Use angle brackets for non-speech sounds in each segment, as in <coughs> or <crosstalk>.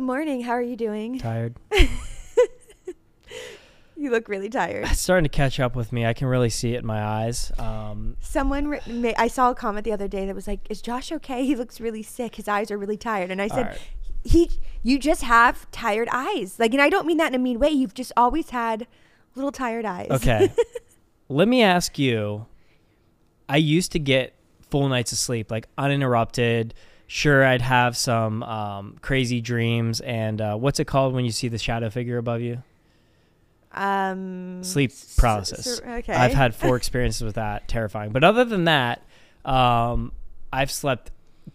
Good morning. How are you doing? Tired. <laughs> You look really tired. It's starting to catch up with me. I can really see it in my eyes. Um, Someone, ri- ma- I saw a comment the other day that was like, "Is Josh okay? He looks really sick. His eyes are really tired." And I said, Alright. "He, you just have tired eyes. Like, and I don't mean that in a mean way. You've just always had little tired eyes." okay. <laughs> Let me ask you. I used to get full nights of sleep, like uninterrupted. Sure, I'd have some um, crazy dreams, and uh, what's it called when you see the shadow figure above you? um, Sleep paralysis. s- okay. I've had four experiences with that, terrifying. But other than that, um, I've slept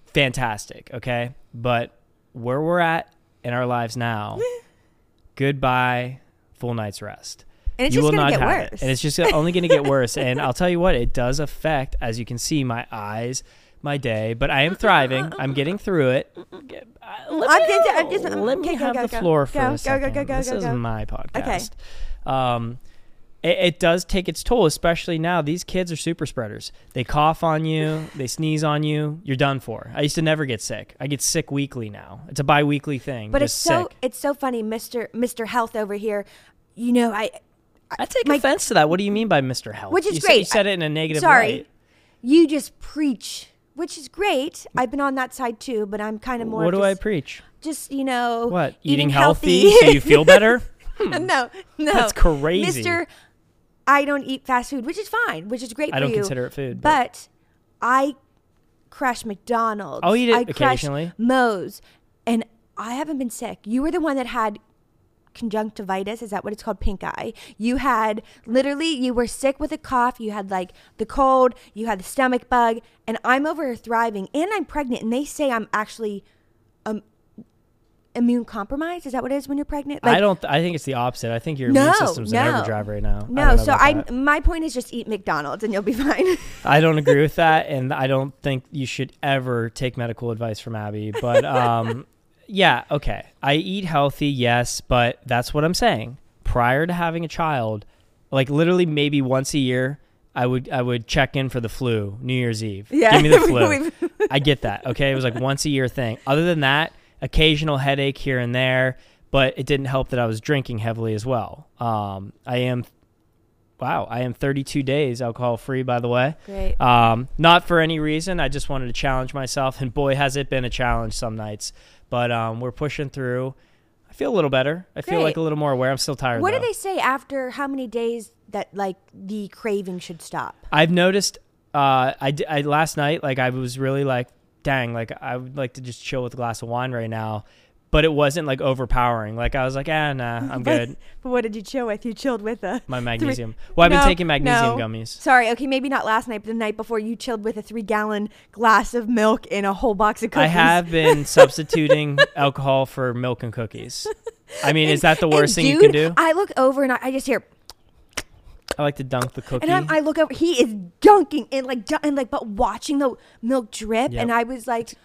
fantastic. Okay, but where we're at in our lives now, <laughs> goodbye, full night's rest. and it's you just will gonna not get have worse. it, and it's just only going to get worse. and I'll tell you what, it does affect, as you can see, my eyes, my day. But I am thriving. I'm getting through it. Get- uh, Let I'm me, just- I'm just- let me go, have go, the go. floor for Go, a go, go, second. go, go, this go, is go. my podcast. Um, it, it does take its toll, especially now. These kids are super spreaders. They cough on you, they sneeze on you, you're done for. I used to never get sick. I get sick weekly now. It's a bi-weekly thing. But it's so sick. it's so funny, Mister Mister Health over here. You know, I I take my- offense to that. What do you mean by Mr. Health? Which is you Said, great. you said it in a negative way. sorry, light. you just preach, which is great. I've been on that side too, but I'm kind of more. What do I preach? Just you know, What? eating Eating, healthy, so you feel better? <laughs> Hmm. no, no, That's crazy. Mister. I don't eat fast food, which is fine, which is great I for don't you. consider it food. But, but I crash McDonald's. I'll eat it I occasionally. Moe's, and I haven't been sick. You were the one that had conjunctivitis. Is that what it's called? Pink eye. You had literally, you were sick with a cough. You had like the cold. You had the stomach bug, and I'm over here thriving, and I'm pregnant. And they say I'm actually um, immune compromised. Is that what it is when you're pregnant? I don't. Th- I think it's the opposite. I think your No, immune system's in no. overdrive right now. No, so I that. my point is just eat McDonald's and you'll be <laughs> fine. I don't agree with that, and I don't think you should ever take medical advice from Abbie. But um, yeah, okay. I eat healthy, yes, but that's what I'm saying. Prior to having a child, like literally maybe once a year, I would I would check in for the flu, New Year's Eve. Yeah. Give me the <laughs> flu. <laughs> I get that. Okay, it was like once a year thing. Other than that, occasional headache here and there, but it didn't help that I was drinking heavily as well. Um, I am. Wow, I am 32 days alcohol free, by the way. Great. Um, not for any reason. I just wanted to challenge myself, and boy, has it been a challenge some nights. But um, we're pushing through. I feel a little better. I feel like a little more aware. I'm still tired. What though. do they say after how many days that like the craving should stop? I've noticed. Uh, I, d- I last night, like I was really like, dang, like I would like to just chill with a glass of wine right now, but it wasn't like overpowering. Like I was like, ah, nah, I'm good. <laughs> But what did you chill with? You chilled with a My magnesium. Well, I've been taking magnesium no. gummies. Sorry, okay, maybe not last night, but the night before you chilled with a three gallon glass of milk and a whole box of cookies. I have been <laughs> substituting alcohol for milk and cookies. I mean, is that the worst thing you can do? I look over and I, I just hear, I like to dunk the cookie. and I'm, I look over. He is dunking and like, and like, but watching the milk drip, Yep. and I was like,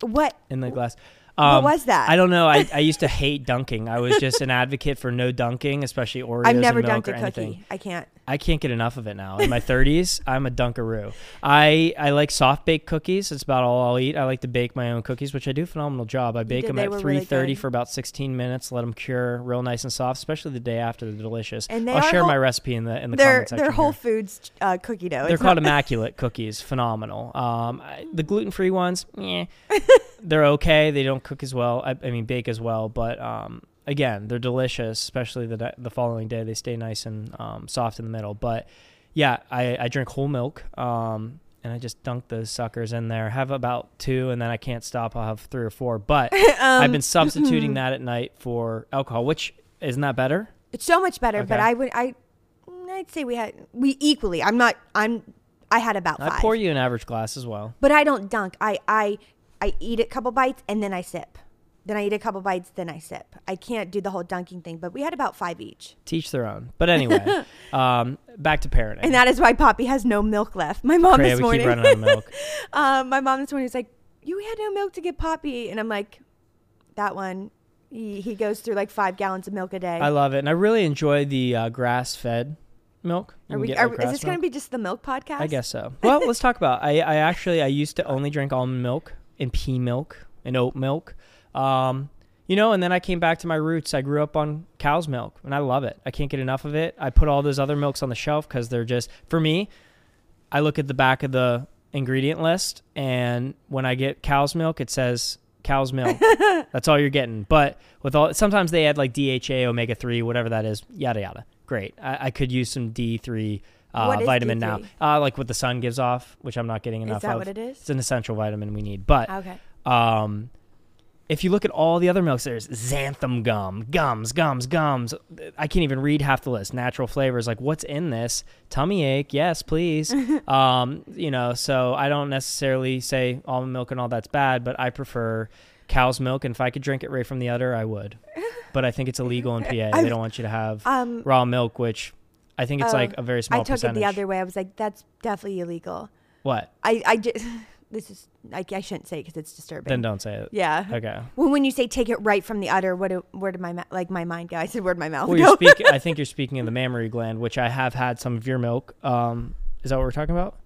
"What? in the glass. What Um, was that? I don't know. I, I used to <laughs> hate dunking. I was just an advocate for no dunking, especially Oreos I've never and milk dunked or a anything. cookie. I can't. I can't get enough of it now. In my 30s, I'm a dunkaroo. I, I like soft baked cookies. That's about all I'll eat. I like to bake my own cookies, which I do a phenomenal job. I bake did. them at were really 330 for about 16 minutes. Let them cure real nice and soft, especially the day after. They're delicious. And they I'll are share my recipe in the in the They're comment section. they're Whole. Foods uh, cookie dough. They're It's called <laughs> immaculate cookies. Phenomenal. Um, I, the gluten free ones, yeah, <laughs> they're okay. They don't cook as well. I, I mean, bake as well. But um, again, they're delicious. Especially the the following day, they stay nice and um, soft in the middle. But yeah, I, I drink whole milk. Um, and I just dunk those suckers in there. Have about two, and then I can't stop. I'll have three or four. But <laughs> I've Um, been substituting <laughs> that at night for alcohol, which isn't that better? It's so much better, but I would I I'd say we had we equally. I'm not I'm I had about I five. pour you an average glass as well. but I don't dunk. I I I eat a couple bites and then I sip. Then I eat a couple bites, then I sip. I can't do the whole dunking thing, but we had about five each. Teach their own. But anyway, <laughs> um, back to parenting. And that is why Poppy has no milk left. My mom Great, this we morning. keep running out <laughs> of milk. um, my mom this morning was like, "You had no milk to get Poppy," and I'm like, "That one, he, he goes through like five gallons of milk a day." I love it, and I really enjoy the uh, grass-fed milk. You are we? get, Are, like, is this going to be just the milk podcast? I guess so. Well, let's talk about. I, I actually I used to only drink almond milk and pea milk and oat milk. Um, You know, and then I came back to my roots. I grew up on cow's milk, and I love it. I can't get enough of it. I put all those other milks on the shelf because they're just for me. I look at the back of the ingredient list, and when I get cow's milk, it says cow's milk. <laughs> That's all you're getting. But with all, sometimes they add like DHA, omega three, whatever that is, yada yada. Great. I, I could use some D three uh, vitamin now, D3? uh, like what the sun gives off, which I'm not getting enough. Is that of. what it is? It's an essential vitamin we need. But Okay. um, if you look at all the other milks, there's xanthan gum, gums, gums, gums. I can't even read half the list. Natural flavors, like what's in this? Tummy ache, yes, please. <laughs> um, you know, so I don't necessarily say almond milk and all that's bad, but I prefer cow's milk, and if I could drink it right from the udder, I would. But I think it's illegal in <laughs> PA. They I've- don't want you to have Um, raw milk, which I think it's Oh, like a very small I took percentage. it the other way. I was like, that's definitely illegal. What? I, I just, <laughs> this is, I, I shouldn't say because it's disturbing. Then don't say it. yeah. Okay. Well, when you say take it right from the udder, what do, where did my ma- like my mind go? I said where did my mouth Well, go? you're speaking. <laughs> I think you're speaking of the mammary gland, which I have had some of your milk. Um, is that what we're talking about?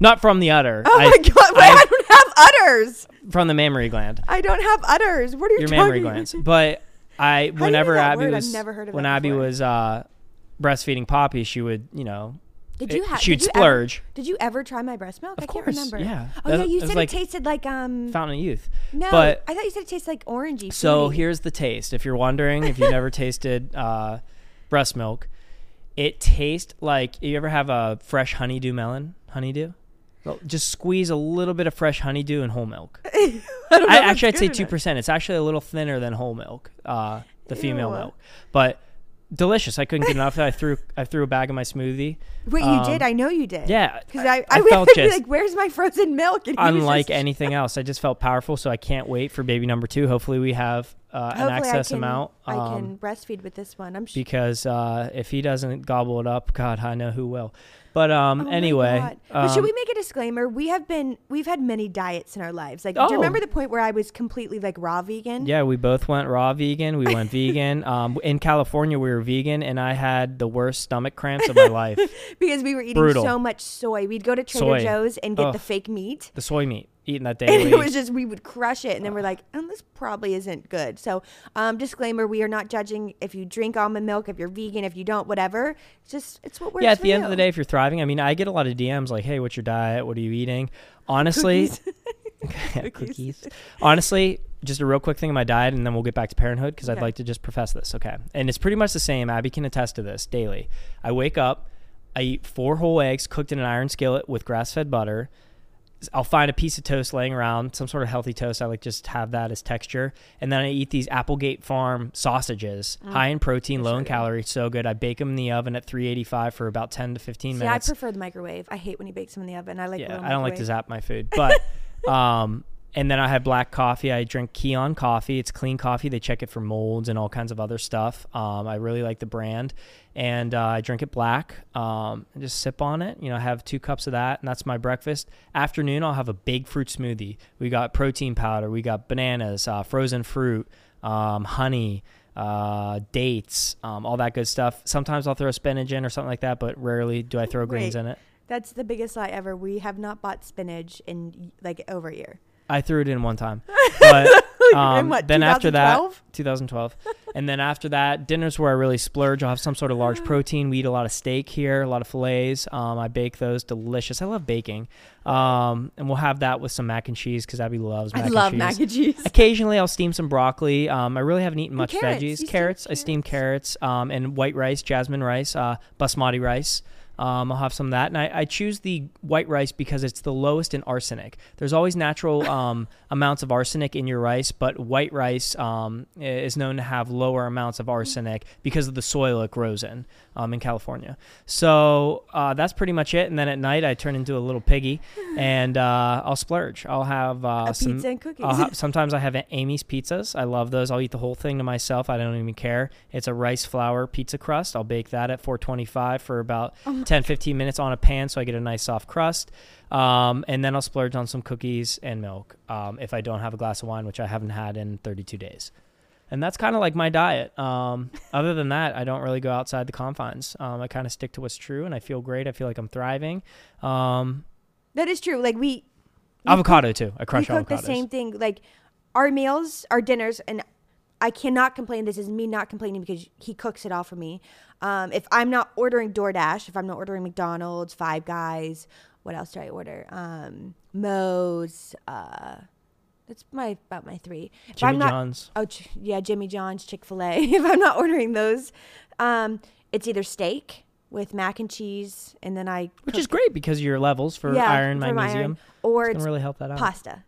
Not from the udder. oh I- my god! Wait, I- I, don't have udders. from the mammary gland. I don't have udders. What are you Your talking? mammary glands. <laughs> But I, whenever Abbie word? Was, never heard of when Abbie before. was uh, breastfeeding Poppy, she would, you know, Did you have? she'd did you ever- splurge. did you ever try my breast milk? Of I course, can't remember. yeah. Oh That- yeah, you it said like it tasted like um. Fountain of Youth. no, but- I thought you said it tasted like orangey. So here's the taste. If you're wondering, if you've never <laughs> tasted uh, breast milk, it tastes like you ever have a fresh honeydew melon? Honeydew? Well, just squeeze a little bit of fresh honeydew in whole milk. <laughs> I don't know I, actually, I'd say two percent. It's actually a little thinner than whole milk, uh, the female Ew. milk, but delicious. I couldn't get enough. I threw I threw a bag in my smoothie. Wait, you Um, did? I know you did. Yeah, Because I, I, I felt just- like, "Where's my frozen milk?" Unlike just- anything <laughs> else. I just felt powerful, so I can't wait for baby number two. Hopefully, we have uh, an excess I can, amount. I um, can breastfeed with this one. I'm sure. because uh, if he doesn't gobble it up, God, I know who will. But um, Oh anyway, God. but should um, we make a disclaimer? We have been, we've had many diets in our lives. Like, do Oh. you remember the point where I was completely like raw vegan? Yeah, we both went raw vegan. We went <laughs> vegan. Um, in California, we were vegan, and I had the worst stomach cramps of my <laughs> life. Because we were eating Brutal. so much soy. We'd go to Trader Soy. Joe's and get Ugh. the fake meat. The soy meat, eating that <laughs> And it was just, we would crush it. And then we're like, oh, this probably isn't good. So, um, disclaimer we are not judging if you drink almond milk, if you're vegan, if you don't, whatever. It's just, it's what works yeah, at the end of the day, if you're thriving, I mean, I get a lot of DMs like, "Hey, what's your diet? What are you eating?" Honestly, Cookies. <laughs> <laughs> Yeah, Cookies. Honestly, just a real quick thing in my diet, and then we'll get back to parenthood because I'd like to just profess this. Okay, and it's pretty much the same. Abbie can attest to this daily. I wake up, I eat four whole eggs cooked in an iron skillet with grass-fed butter. I'll find a piece of toast laying around, some sort of healthy toast. I like just have that as texture, and then I eat these Applegate Farm sausages, Mm. high in protein, They're low so in calories, so good. I bake them in the oven at 385 for about 10 to 15 See, I prefer the microwave. I hate when he bakes them in the oven. I like. yeah, I don't like to zap my food, <laughs> but um, and then I have black coffee. I drink Kion coffee. It's clean coffee. They check it for molds and all kinds of other stuff. Um, I really like the brand, and uh, I drink it black. Um, and just sip on it. You know, I have two cups of that, and that's my breakfast. Afternoon, I'll have a big fruit smoothie. We got protein powder. We got bananas, uh, frozen fruit, um, honey. Uh, dates, um, all that good stuff. Sometimes I'll throw spinach in or something like that, but rarely do I throw greens Wait. in it. That's the biggest lie ever. We have not bought spinach in like over a year. I threw it in one time, <laughs> but um, what, then after that, 2012? 2012, and then after that, dinners where I really splurge. I'll have some sort of large protein. We eat a lot of steak here, a lot of fillets. Um, I bake those, delicious. I love baking, um, and we'll have that with some mac and cheese because Abbie loves. Mac I love and cheese. mac and cheese. Occasionally, I'll steam some broccoli. Um, I really haven't eaten much carrots. Veggies. steam Carrots, I steam carrots. Um, and white rice, jasmine rice, uh, basmati rice. Um, I'll have some of that, and I, I choose the white rice because it's the lowest in arsenic. There's always natural <coughs> um, amounts of arsenic in your rice, but white rice um, is known to have lower amounts of arsenic because of the soil it grows in um, in California. So uh, that's pretty much it. And then at night, I turn into a little piggy, <laughs> and uh, I'll splurge. I'll have uh, some pizza and cookies. Have, <laughs> sometimes I have Amy's pizzas. I love those. I'll eat the whole thing to myself. I don't even care. It's a rice flour pizza crust. I'll bake that at 425 for about Oh 10, 15 minutes on a pan so I get a nice soft crust. Um, and then I'll splurge on some cookies and milk um, if I don't have a glass of wine, which I haven't had in 32 days. And that's kind of like my diet. Um, other than that, I don't really go outside the confines. Um, I kind of stick to what's true, and I feel great. I feel like I'm thriving. Um, that is true. Like we, we avocado too. I crush we cook avocados. the same thing. Like our meals, our dinners, and I cannot complain. This is me not complaining because he cooks it all for me. Um, if I'm not ordering DoorDash, if I'm not ordering McDonald's, Five Guys, what else do I order? Um, Moe's. Uh, that's my about my three. If Jimmy I'm not, John's. Oh, ch- yeah, Jimmy John's, Chick Fil A. <laughs> if I'm not ordering those, um, it's either steak with mac and cheese, and then I Which is great because your levels for Yeah, iron, for magnesium, or it's it's really help that out. pasta.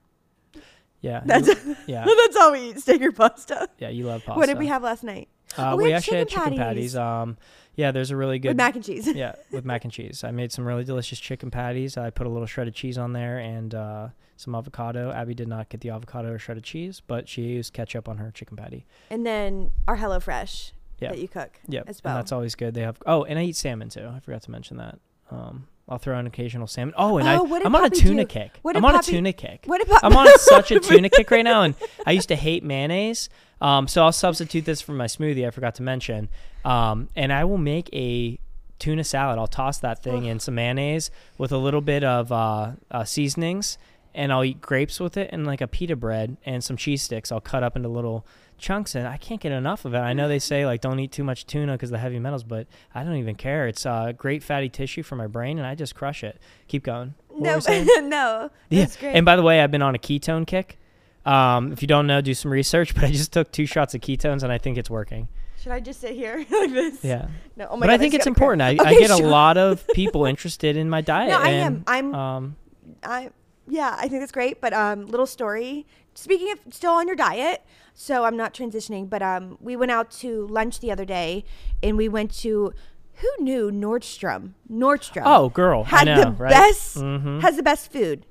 Yeah, That's you- <laughs> yeah, that's all we eat: steak or pasta. yeah. You love pasta. What did we have last night? Uh, Oh, we we, had actually had chicken chicken patties. patties. Um, yeah, there's a really good With mac and cheese. yeah, with mac and cheese. I made some really delicious chicken patties. I put a little shredded cheese on there and uh, some avocado. Abbie did not get the avocado or shredded cheese, but she used ketchup on her chicken patty. and then our HelloFresh Yeah. that you cook. Yep, as well. and that's always good. They have oh, and I eat salmon too. I forgot to mention that. Um, I'll throw an occasional salmon. Oh, and Oh, I, I'm on a tuna do? kick. I'm on Poppy- a tuna kick. What about I'm on such a <laughs> tuna kick right now, and I used to hate mayonnaise. Um, so I'll substitute this for my smoothie. I forgot to mention, um, and I will make a tuna salad. I'll toss that thing in some mayonnaise with a little bit of uh, uh, seasonings, and I'll eat grapes with it and like a pita bread and some cheese sticks. I'll cut up into little chunks, and I can't get enough of it. I know they say like don't eat too much tuna because the heavy metals, but I don't even care. It's uh, great fatty tissue for my brain, and I just crush it. Keep going. What no, <laughs> no. Yeah. And by the way, I've been on a ketone kick. Um, if you don't know, do some research. <laughs> But I just took two shots of ketones, and I think it's working. Should I just sit here <laughs> like this? Yeah. No. Oh my but God, I think just it's important. I, I Okay, get a lot of people interested in my diet. No, I and, am. I'm. Um, I yeah, I think that's great. But um, little story. Speaking of still on your diet, so I'm not transitioning. But um, we went out to lunch the other day, and we went to who knew Nordstrom. Nordstrom. oh, girl, I had know, the right? best Mhm. has the best food.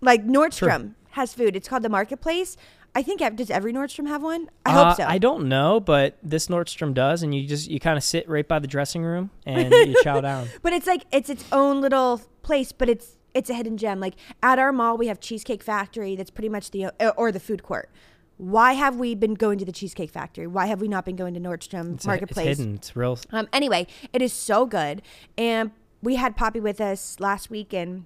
Like Nordstrom has food. It's called the Marketplace. I think does every Nordstrom have one? I Uh, hope so. I don't know, but this Nordstrom does, and you just you kind of sit right by the dressing room and <laughs> you chow down. But it's like it's its own little place, but it's it's a hidden gem. Like at our mall, we have Cheesecake Factory. That's pretty much the uh, or the food court. Why have we been going to the Cheesecake Factory? Why have we not been going to Nordstrom It's, a- Marketplace? it's hidden. It's real. Um, anyway, it is so good. And we had Poppy with us last week, and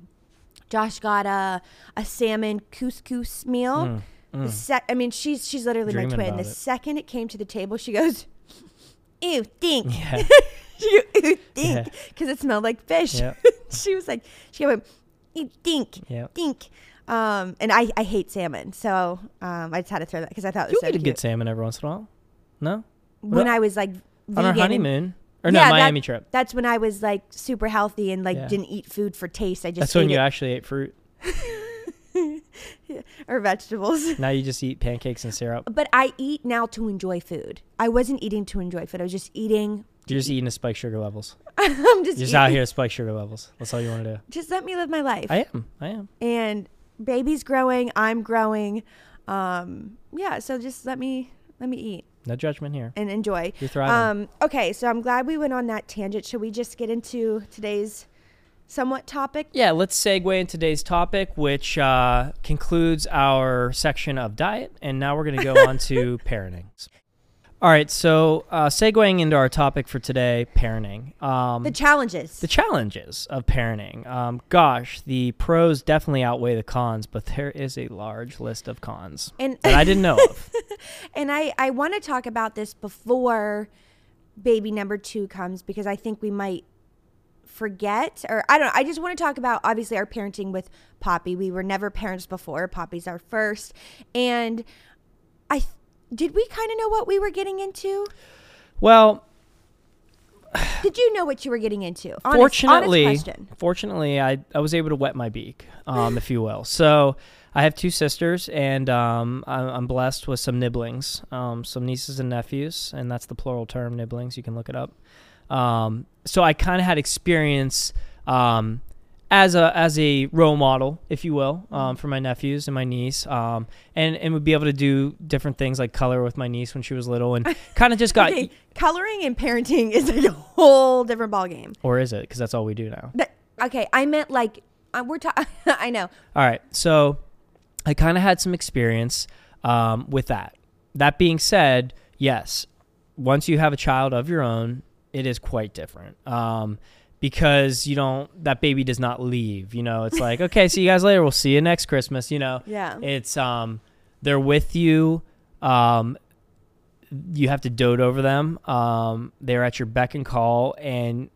Josh got a a salmon couscous meal. The sec- I mean, she's she's literally my Mm, twin. The it. second it came to the table, she goes, "Ew, stink." Yeah. <laughs> goes, "Ew, stink," Yeah. because it smelled like fish. Yep. <laughs> she was like, she went, "Ew, stink, Yep. stink." Um, and I, I hate salmon, so um, I just had to throw that because I thought it You was so eat a good salmon every once in a while. No, when Well, I was like on our honeymoon or Yeah, no that- Miami trip. That's when I was like super healthy and like Yeah. didn't eat food for taste. I just That's when you it. actually ate fruit. <laughs> or vegetables. <laughs> Now you just eat pancakes and syrup. But I eat now to enjoy food. I wasn't eating to enjoy food. I was just eating. You're just eating to spike sugar levels. <laughs> I'm just, You're just eating- out here to spike sugar levels. That's all you want to do. Just let me live my life. I am. I am. and baby's growing. I'm growing. Um, yeah. So just let me let me eat No judgment here. and enjoy. You're thriving. Um, okay. So I'm glad we went on that tangent. Should we just get into today's somewhat topic? yeah, let's segue in today's topic, which uh, concludes our section of diet. And now we're going to go <laughs> on to parenting. All right. So, uh, segueing into our topic for today parenting. Um, The challenges. the challenges of parenting. Um, gosh, the pros definitely outweigh the cons, but there is a large list of cons and that I didn't know of. <laughs> And I, I want to talk about this before baby number two comes because I think we might forget or I don't know. I just want to talk about obviously our parenting with Poppy. We were never parents before. Poppy's our first. And I th- did we kind of know what we were getting into? Well, <sighs> Did you know what you were getting into? Honest- honest fortunately, question. fortunately, I, I was able to wet my beak, um, if you will. So I have two sisters, and um, I'm, I'm blessed with some nibblings, um, some nieces and nephews, and that's the plural term, nibblings. You can look it up. Um, so I kind of had experience um, as a as a role model, if you will, um, for my nephews and my niece, um, and and would be able to do different things like color with my niece when she was little, and <laughs> kind of just got. Okay, coloring and parenting <laughs> is like a whole different ballgame. Or is it? Because that's all we do now. That, okay, I meant like uh, we're talking. <laughs> I know. All right. So I kind of had some experience um, with that. That being said, yes, once you have a child of your own, it is quite different. Um, because you don't, that baby does not leave. You know, it's like, okay, see you guys later. We'll see you next Christmas. You know, Yeah. it's, um, they're with you. Um, you have to dote over them. Um, they're at your beck and call, and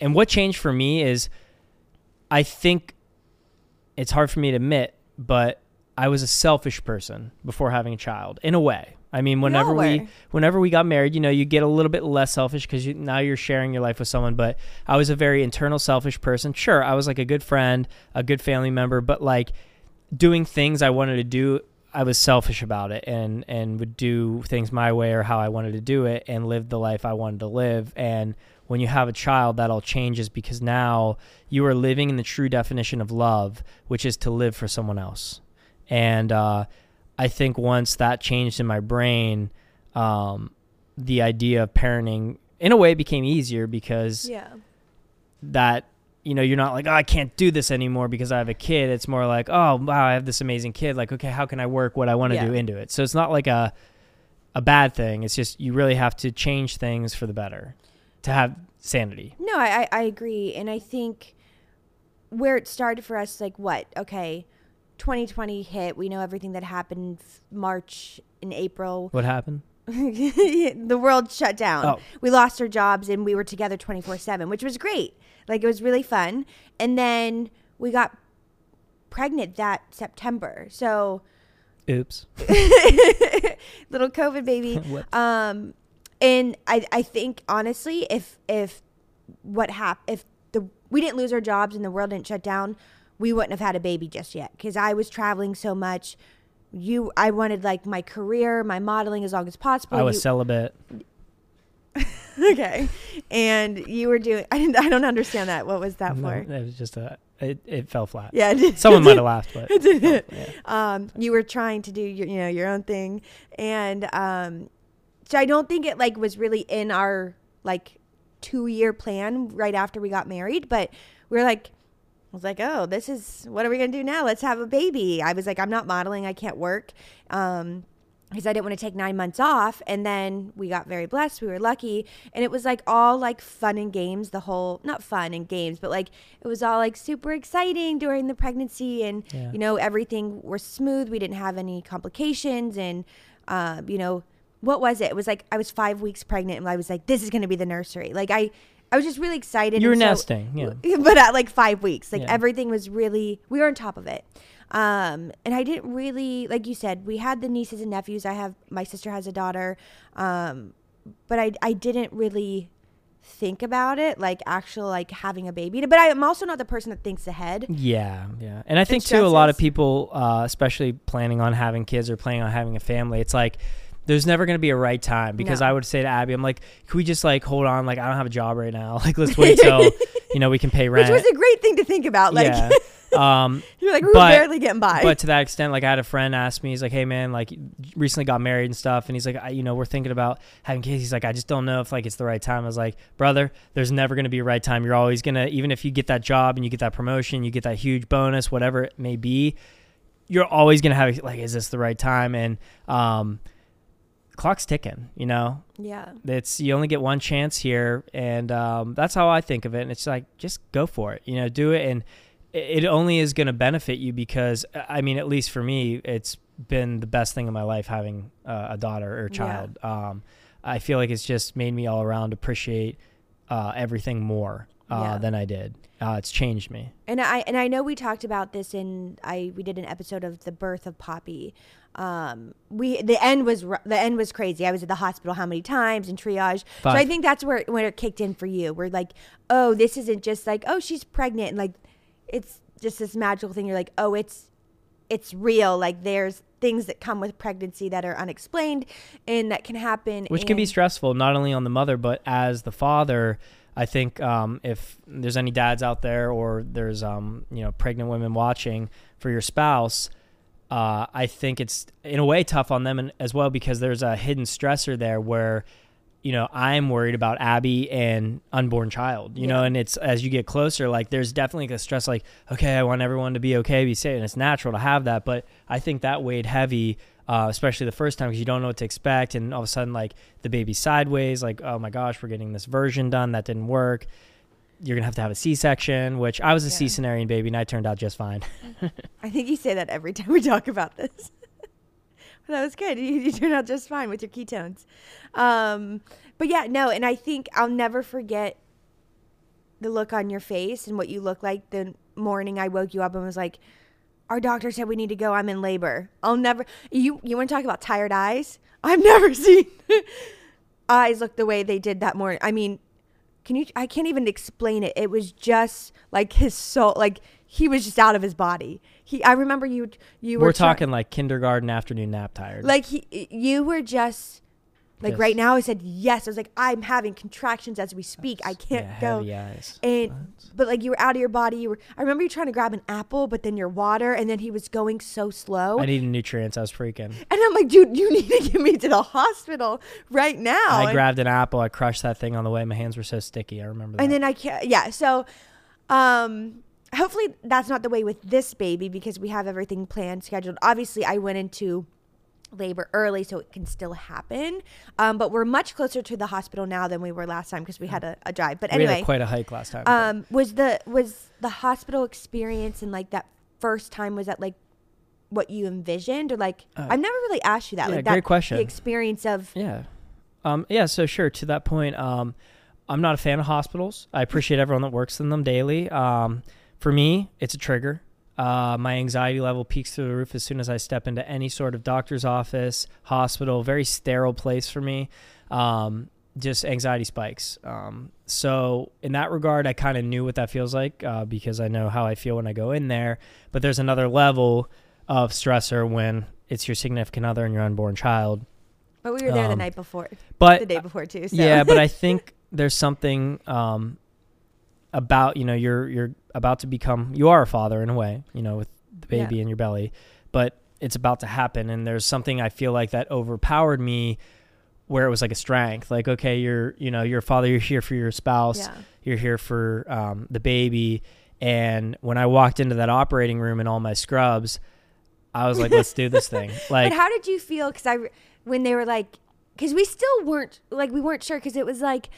and what changed for me is, I think it's hard for me to admit, but I was a selfish person before having a child in a way. I mean, whenever we, whenever we got married, you know, you get a little bit less selfish because you, now you're sharing your life with someone. But I was a very internal, selfish person. Sure, I was like a good friend, a good family member, but like doing things I wanted to do, I was selfish about it and and would do things my way or how I wanted to do it and live the life I wanted to live. And when you have a child, that all changes because now you are living in the true definition of love, which is to live for someone else. And uh, I think once that changed in my brain, um, the idea of parenting in a way became easier because Yeah. that you know you're not like oh I can't do this anymore because I have a kid. It's more like oh wow I have this amazing kid. Like okay how can I work what I want to Yeah. do into it? So it's not like a a bad thing. It's just you really have to change things for the better to have sanity. No, I, I I agree, and I think where it started for us, like what? Okay, 2020 hit. We know everything that happened f- March and April. What happened? <laughs> the world shut down. Oh. We lost our jobs, and we were together 24 seven, which was great. Like it was really fun. And then we got pregnant that September. So Oops. <laughs> little COVID baby. <laughs> Um, and I, I think honestly, if if what hap- if the we didn't lose our jobs and the world didn't shut down, we wouldn't have had a baby just yet. Because I was traveling so much. You, I wanted like my career, my modeling as long as possible. I was You- celibate. <laughs> okay, and you were doing. I didn't. I don't understand that. What was that No, for? it was just a it, it fell flat. Yeah, it did- Someone might have laughed, <laughs> but it did. yeah. um, you were trying to do your, you know, your own thing, and um, so I don't think it like was really in our like two year plan right after we got married, but we are like. I was like, oh, this is what are we gonna do now? Let's have a baby. I was like, I'm not modeling. I can't work. Um, because I didn't want to take nine months off. And then we got very blessed. We were lucky. And it was like all like fun and games, the whole, not fun and games, but like it was all like super exciting during the pregnancy. And, Yeah. you know, everything was smooth. We didn't have any complications. And, uh, you know, what was it? It was like I was five weeks pregnant and I was like, this is going to be the nursery. Like I, I was just really excited. You were and so- nesting, yeah. <laughs> but at like five weeks, like Yeah. everything was really, we were on top of it. Um, and I didn't really, like you said, we had the nieces and nephews. I have, my sister has a daughter. Um, but I, I didn't really think about it, like actual, like having a baby. But I'm also not the person that thinks ahead. Yeah, yeah. And I think too a lot of people uh, especially planning on having kids or planning on having a family, it's like there's never going to be a right time because No. I would say to Abby, I'm like, can we just like hold on? Like, I don't have a job right now. <laughs> Like, let's wait till, <laughs> you know, we can pay rent. Which was a great thing to think about. Like, yeah. <laughs> Um, you're like, we were But- barely getting by. but to that extent, like I had a friend ask me, he's like, "Hey man, like recently got married and stuff," and he's like, I, "You know, we're thinking about having kids." He's like, "I just don't know if like it's the right time." I was like, "Brother, there's never gonna be a right time. You're always gonna, even if you get that job and you get that promotion, you get that huge bonus, whatever it may be, you're always gonna have like, is this the right time?" And um, clock's ticking. You know, yeah. it's you only get one chance here, and um, that's how I think of it. And it's like just go for it, you know, do it, and it only is going to benefit you because I mean, at least for me, it's been the best thing in my life having uh, a daughter or a Yeah. child. Um, I feel like it's just made me all around appreciate uh, everything more uh, Yeah. than I did. Uh, it's changed me. And I and I know we talked about this in I we did an episode of the birth of Poppy. Um, we the end was the end was crazy. I was at the hospital how many times in triage. So I think that's where when it kicked in for you. We're like, oh, this isn't just like oh she's pregnant and like it's just this magical thing. You're like oh it's it's real. Like there's things that come with pregnancy that are unexplained and that can happen. which can be stressful not only on the mother but as the father i think um, if there's any dads out there or there's um, you know pregnant women watching for your spouse uh, i think it's in a way tough on them and, as well because there's a hidden stressor there where you know i'm worried about abbie and unborn child you know and it's as you get closer like there's definitely a stress like okay i want everyone to be okay be safe and it's natural to have that but i think that weighed heavy uh, especially the first time because you don't know what to expect and all of a sudden like the baby sideways like oh my gosh we're getting this version done that didn't work you're gonna have to have a c-section which i was a Yeah. c-cesarean baby and i turned out just fine <laughs> I think you say that every time we talk about this. <laughs> that was good. You, you turned out just fine with your ketones. Um, but yeah, no, and I think I'll never forget the look on your face and what you looked like the morning I woke you up and was like, "Our doctor said we need to go. I'm in labor." I'll never. You you want to talk about tired eyes? I've <laughs> never seen eyes look the way they did that morning. I mean, can you? I can't even explain it. It was just like his soul, like he was just out of his body. He. I remember you. You were We're talking like kindergarten afternoon nap tired. like he, you were just like Yes. right now. I said yes. I was like, I'm having contractions as we speak. I can't yeah, go. heavy eyes. And but like you were out of your body. You were. I remember you trying to grab an apple, but then your water, and then he was going so slow. I needed nutrients. I was freaking. and I'm like, dude, you <laughs> need to get me to the hospital right now. I And- grabbed an apple. I crushed that thing on the way. My hands were so sticky. I remember that. and then I can't. Yeah. So, um, hopefully that's not the way with this baby because we have everything planned, scheduled. Obviously, I went into labor early, so it can still happen. Um, but we're much closer to the hospital now than we were last time because we had a, a drive. But we had anyway, quite a hike last time. um, was the was the hospital experience and like that first time was that like what you envisioned or like Uh, I've never really asked you that. yeah, like great question. The experience of Yeah. Um, yeah, so sure, to that point, um, I'm not a fan of hospitals. I appreciate everyone that works in them daily. Um, for me, it's a trigger. Uh, my anxiety level peaks through the roof as soon as I step into any sort of doctor's office, hospital, very sterile place for me. Um, just anxiety spikes. Um, so, in that regard, I kind of knew what that feels like uh, because I know how I feel when I go in there. But there's another level of stressor when it's your significant other and your unborn child. but we were there the um, night before, But the day before too. So. yeah, but I think <laughs> there's something um, about you know you're you're about to become you are a father in a way you know with the Yeah. baby in your belly, but it's about to happen and there's something I feel like that overpowered me where it was like a strength like okay you're you know you're a father you're here for your spouse yeah. you're here for um, the baby and when I walked into that operating room in all my scrubs I was like let's do this thing <laughs> like but how did you feel? Because I, when they were like, because we still weren't like we weren't sure because it was like,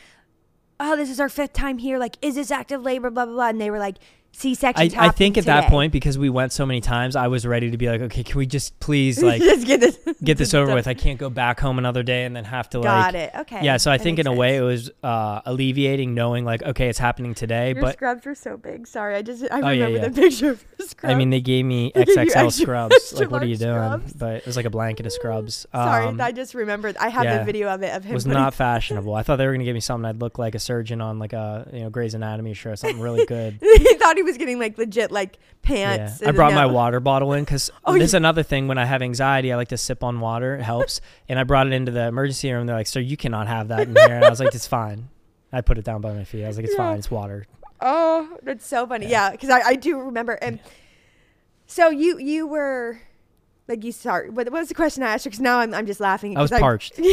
oh, this is our fifth time here. Like, is this active labor? Blah blah blah. And they were like, C-section. I, I think at that point because we went so many times, I was ready to be like, okay, can we just please <laughs> like just get this get this over with? I can't go back home another day and then have to Got like. Got it. Okay. Yeah, so I That think in a way it was uh, alleviating knowing like, okay, it's happening today. Your but scrubs were so big. Sorry, I just I Oh, remember yeah. the picture of your scrubs. I mean, they gave me <laughs> They gave XXL extra- scrubs. <laughs> extra Like, what are you doing? scrubs. But it was like a blanket of scrubs. Sorry, Um, I just remembered. I had yeah. the video of it of him. was not fashionable. I thought they were gonna give me something I'd look like a surgeon on like a you know Grey's Anatomy show, something really good. he thought he was getting like legit like pants. Yeah. I brought my water bottle in because <laughs> Oh, this is another thing. When I have anxiety, I like to sip on water. It helps. <laughs> and I brought it into the emergency room. They're like, "Sir, you cannot have that in here." And I was like, "It's fine." I put it down by my feet. I was like, "It's Yeah. fine. It's water." Oh, that's so funny. Yeah. Yeah, because I, I do remember. And so you you were like you sorry. What, what was the question I asked you? Because now I'm I'm just laughing. I was parched. <laughs>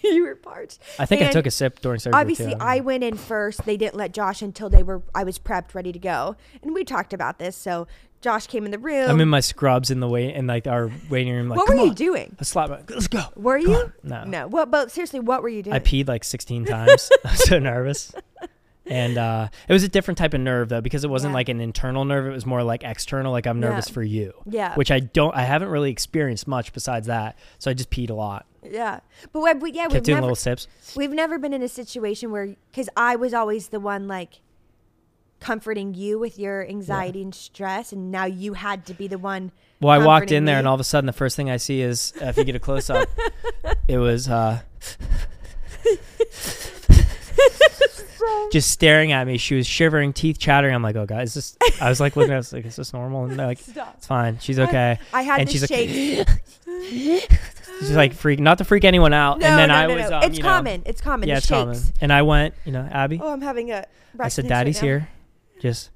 <laughs> you were parched. I think I took a sip during surgery. Obviously, too. I went in first. They didn't let Josh until they were. I was prepped, ready to go, and we talked about this. So Josh came in the room. I'm in my scrubs in the wait in like our waiting room. Like, what were you on. doing? I slapped my, Let's go. Were Come you? on. No. No. What? But seriously, what were you doing? I peed like 16 times. <laughs> I was so nervous. <laughs> And uh, it was a different type of nerve though, because it wasn't Yeah. like an internal nerve. It was more like external. Like I'm Yeah. nervous for you, yeah. which I don't. I haven't really experienced much besides that. So I just peed a lot. yeah. But we, we- yeah, Kept we've doing never little sips. we've never been in a situation where because I was always the one like comforting you with your anxiety and stress, and now you had to be the one. Well, I walked in there, me. and all of a sudden, the first thing I see is uh, if you get a close up, <laughs> it was uh, just staring at me. She was shivering, teeth chattering. I'm like, oh god, is this? <laughs> I was like looking at, us like, is this normal? And they're like, Stop. it's fine. She's okay. I had and the she's like, <laughs> she's like freak, not to freak anyone out. no, and then no, I no, was, no. um, it's you know, common. It's common. yeah, it's shakes. common. And I went, you know, Abbie. Oh, I'm having a. I said, pinch right Daddy's here. Just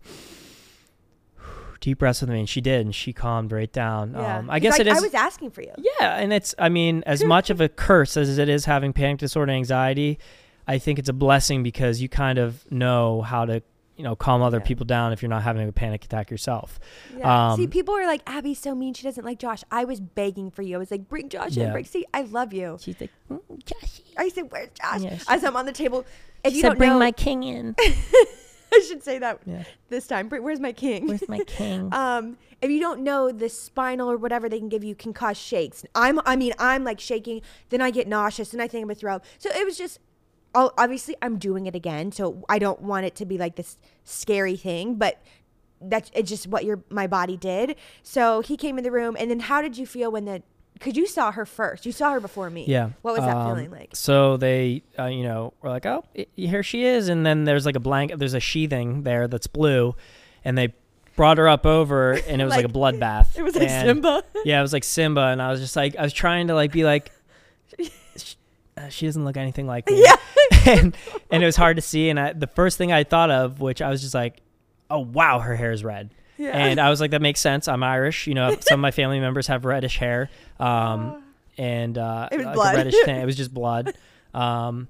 deep breaths with me, and she did, and she calmed right down. Yeah. Um, I guess it is. I was asking for you. Yeah, and it's I mean, as much of a curse as it is having panic disorder anxiety, I think it's a blessing because you kind of know how to, you know, calm other Yeah. people down if you're not having a panic attack yourself. Yeah. See, Um, people are like, Abbie's so mean. She doesn't like Josh. I was begging for you. I was like, bring Josh in. Bring. See, I love you. She's like, "Mm, Joshy." I said, where's Josh? Yes. As I'm on the table. If She you said, don't "Bring know, my king in." <laughs> I should say that Yeah. this time. Where's my king? Where's my king? <laughs> um, if you don't know the spinal or whatever they can give you can cause shakes. I'm, I mean, I'm like shaking, then I get nauseous, and I think I'm gonna throw up. So it was just, obviously I'm doing it again, so I don't want it to be like this scary thing, but that's it's just what your my body did. So he came in the room, and then how did you feel when the? Because you saw her first, you saw her before me. Yeah. What was that Um, feeling like? So they, uh, you know, were like, "Oh, i- here she is," and then there's like a blanket. There's a sheathing there that's blue, and they brought her up over, and it was like, <laughs> Like- a bloodbath. It was like And- Simba. <laughs> Yeah, it was like Simba, and I was just like, I was trying to like be like, "Sh- uh, she doesn't look anything like me. Yeah. <laughs> and <laughs> and it was hard to see. And I, the first thing I thought of, which I was just like, oh wow, her hair is red. Yeah. And I was like, that makes sense. I'm Irish. You know, some of my family members have reddish hair. Um, and uh, It was like blood. Reddish. It was just blood. <laughs> Um,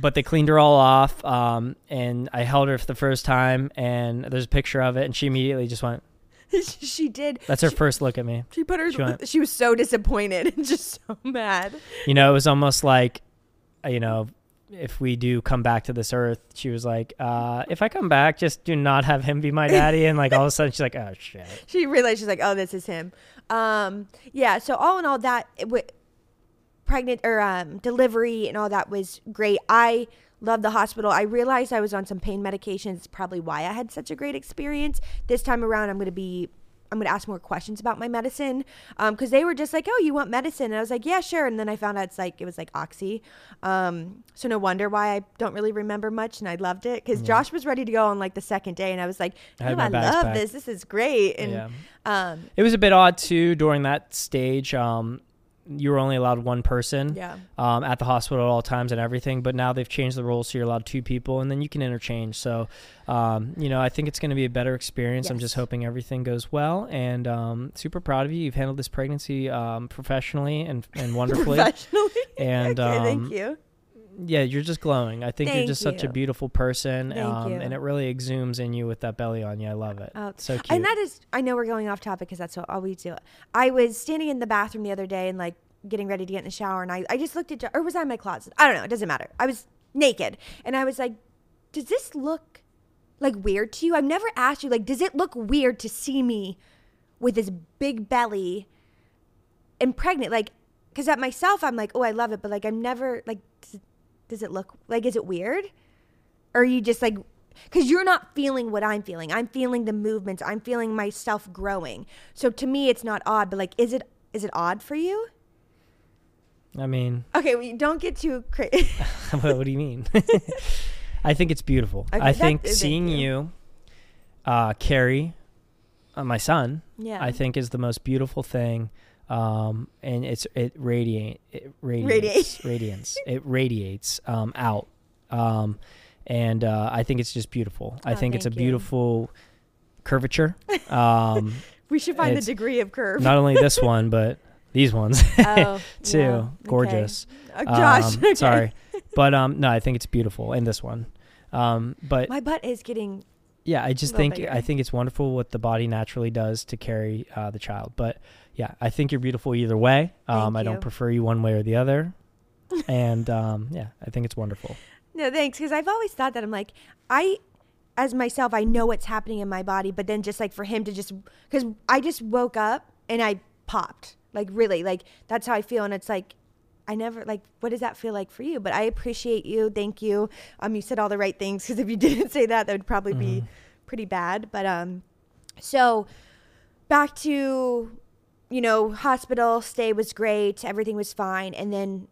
but they cleaned her all off. Um, and I held her for the first time, and there's a picture of it, and she immediately just went. <laughs> she did. That's her She- first look at me. She put her. She went- <laughs> She was so disappointed and <laughs> just so mad. You know, it was almost like, uh, you know, if we do come back to this earth, she was like, uh, if I come back, just do not have him be my daddy. And like all of a sudden, she's like, oh shit. She realized she's like, oh, this is him. Um, yeah. So all in all, that it wa- pregnant or um, delivery and all that was great. I love the hospital. I realized I was on some pain medications. It's probably why I had such a great experience. This time around, I'm going to be. I'm going to ask more questions about my medicine because they were just like, "Oh, you want medicine?" And I was like, "Yeah, sure." And then I found out it's like it was like oxy. Um, so no wonder why I don't really remember much, and I loved it because Josh was ready to go on like the second day, and I was like, I "No, my I love packed. this. This is great." And yeah. um, It was a bit odd too during that stage. Um, you were only allowed one person yeah. um, at the hospital at all times and everything, but now they've changed the rules so you're allowed two people and then you can interchange. So, um, you know, I think it's going to be a better experience. I'm just hoping everything goes well and um, super proud of you. You've handled this pregnancy um, professionally and, and wonderfully. <laughs> Professionally. and <laughs> okay, um, thank you. Yeah, you're just glowing. I think you're Thank just such a beautiful person, um, you. and it really exudes in you with that belly on you. I love it. Oh, so cute. And that is, I know we're going off topic because that's what all we do. I was standing in the bathroom the other day and like getting ready to get in the shower, and I, I just looked at, Jo- or was I in my closet? I don't know. It doesn't matter. I was naked, and I was like, does this look like weird to you? I've never asked you, like, does it look weird to see me with this big belly and pregnant? Like, because at myself, I'm like, oh, I love it, but like, I'm never, like, does, it look, like, is it weird? Or are you just like, because you're not feeling what I'm feeling. I'm feeling the movements. I'm feeling myself growing. So to me, it's not odd. But like, is it is it odd for you? I mean, Okay, well, don't get too crazy. <laughs> <laughs> what, what do you mean? <laughs> I think it's beautiful. Okay, I think seeing you. you, uh, carry uh, my son, yeah. I think is the most beautiful thing. Um, and it's it radiate it radiates radiance <laughs> it radiates um, out. Um, and uh, I think it's just beautiful. I Oh, think it's a thank you. beautiful curvature. Um, <laughs> we should find the it's degree of curve. not only this <laughs> one, but these ones oh, too. yeah, okay. Gorgeous. Uh, Josh, Um, okay. Sorry, but um, no, I think it's beautiful in this one. Um, but My butt is getting. yeah, I just little think bigger. I think it's wonderful what the body naturally does to carry uh, the child. But yeah, I think you're beautiful either way. Um, I don't prefer you one way or the other. and um, yeah, I think it's wonderful. No, thanks. Because I've always thought that I'm like, I, as myself, I know what's happening in my body, but then just like for him to just, because I just woke up and I popped. Like, really, like, that's how I feel. And it's like, I never, like, what does that feel like for you? But I appreciate you. Thank you. Um, you said all the right things because if you <laughs> didn't say that, that would probably be Mhm. pretty bad. But, um, so back to, you know, hospital stay was great. Everything was fine. And then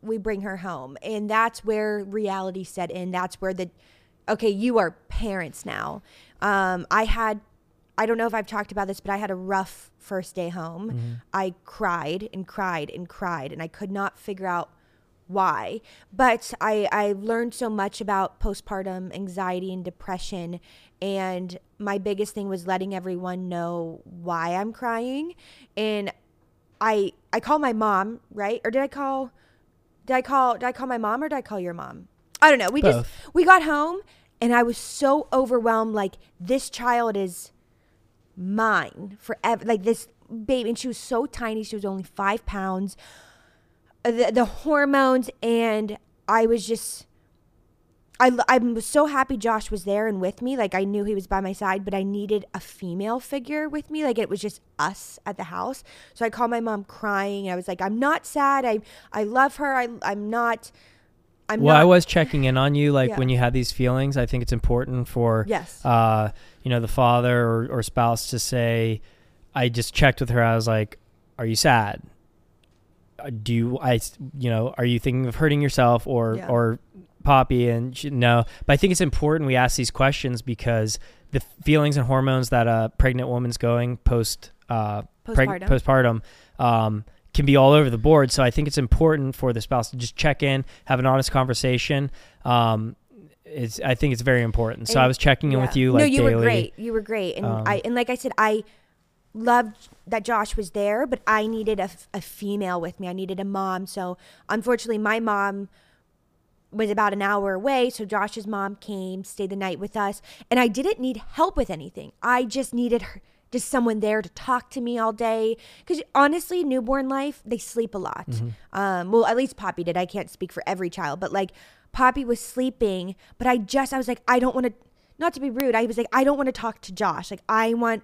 we bring her home and that's where reality set in that's where the okay you are parents now um i had i don't know if i've talked about this but i had a rough first day home Mhm. i cried and cried and cried and i could not figure out why but i i learned so much about postpartum anxiety and depression and my biggest thing was letting everyone know why i'm crying. And i i called my mom right? Or did i call did I call did I call my mom or did I call your mom? I don't know. We just we got home and I was so overwhelmed like this child is mine forever like this baby and she was so tiny. She was only five pounds. The, the hormones and I was just I, I was so happy Josh was there and with me. Like I knew he was by my side, but I needed a female figure with me. Like it was just us at the house. So I called my mom crying. I was like, I'm not sad. I I love her. I I'm not. I'm well, not. I was checking in on you, like Yeah. when you had these feelings. I think it's important for, Yes. uh, you know, the father or, or spouse to say, "I just checked with her. I was like, are you sad? Uh, Do you, I, you know, are you thinking of hurting yourself or Yeah. or Poppy?" And she, no, but I think it's important we ask these questions because the feelings and hormones that a pregnant woman's going post uh, preg- Postpartum. postpartum um, can be all over the board. So I think it's important for the spouse to just check in, have an honest conversation. Um, it's I think it's very important. So And- I was checking in with you like no, you daily. were great. You were great, and Um, I and like I said, I loved that Josh was there, but I needed a female with me. I needed a mom. So unfortunately, my mom was about an hour away. So Josh's mom came, stayed the night with us, and I didn't need help with anything. I just needed her. Just someone there to talk to me all day. Because honestly, newborn life, they sleep a lot. Um, well, at least Poppy did. I can't speak for every child, but like Poppy was sleeping, but I just, I was like, I don't want to, not to be rude, I was like, I don't want to talk to Josh. Like, I want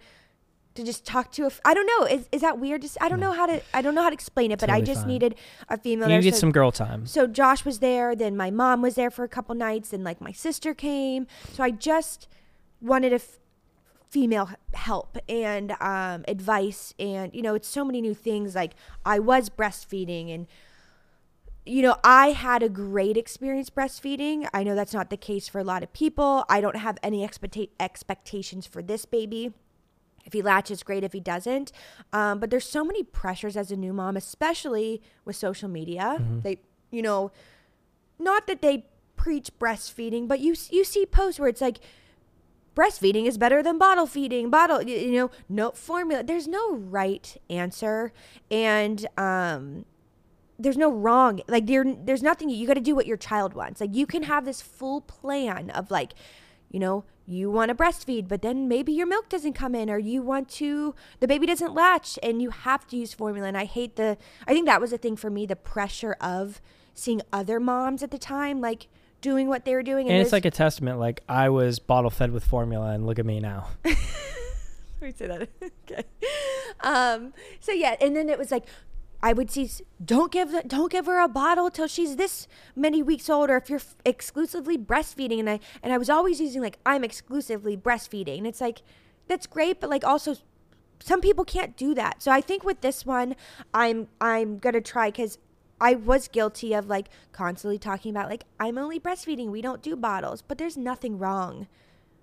to just talk to a, f- I don't know. Is, is that weird? Just, I don't know how to, I don't know how to explain it, but I just fine. needed a female You get so- some girl time. so Josh was there, then my mom was there for a couple nights, and like my sister came. So I just wanted a f- female help and um, advice, and you know, it's so many new things. Like I was breastfeeding, and you know, I had a great experience breastfeeding. I know that's not the case for a lot of people. I don't have any expecta- expectations for this baby. If he latches, great. If he doesn't, um, but there's so many pressures as a new mom, especially with social media. They, you know, not that they preach breastfeeding, but you you see posts where it's like breastfeeding is better than bottle feeding. Bottle, you know, no formula. There's no right answer, and um, there's no wrong. Like there, there's nothing. You got to do what your child wants. Like you can have this full plan of like, you know, you want to breastfeed, but then maybe your milk doesn't come in, or you want to, the baby doesn't latch, and you have to use formula. And I hate the. I think that was a thing for me, the pressure of seeing other moms at the time like doing what they were doing, And it's like a testament. Like I was bottle fed with formula, and look at me now. <laughs> Let me say that. <laughs> okay. Um. So yeah, and then it was like, I would see, don't give don't give her a bottle till she's this many weeks old, or if you're f- exclusively breastfeeding. And I and I was always using like I'm exclusively breastfeeding, and it's like, that's great, but like also, some people can't do that. So I think with this one, I'm I'm gonna try because. I was guilty of like constantly talking about like I'm only breastfeeding. We don't do bottles, but there's nothing wrong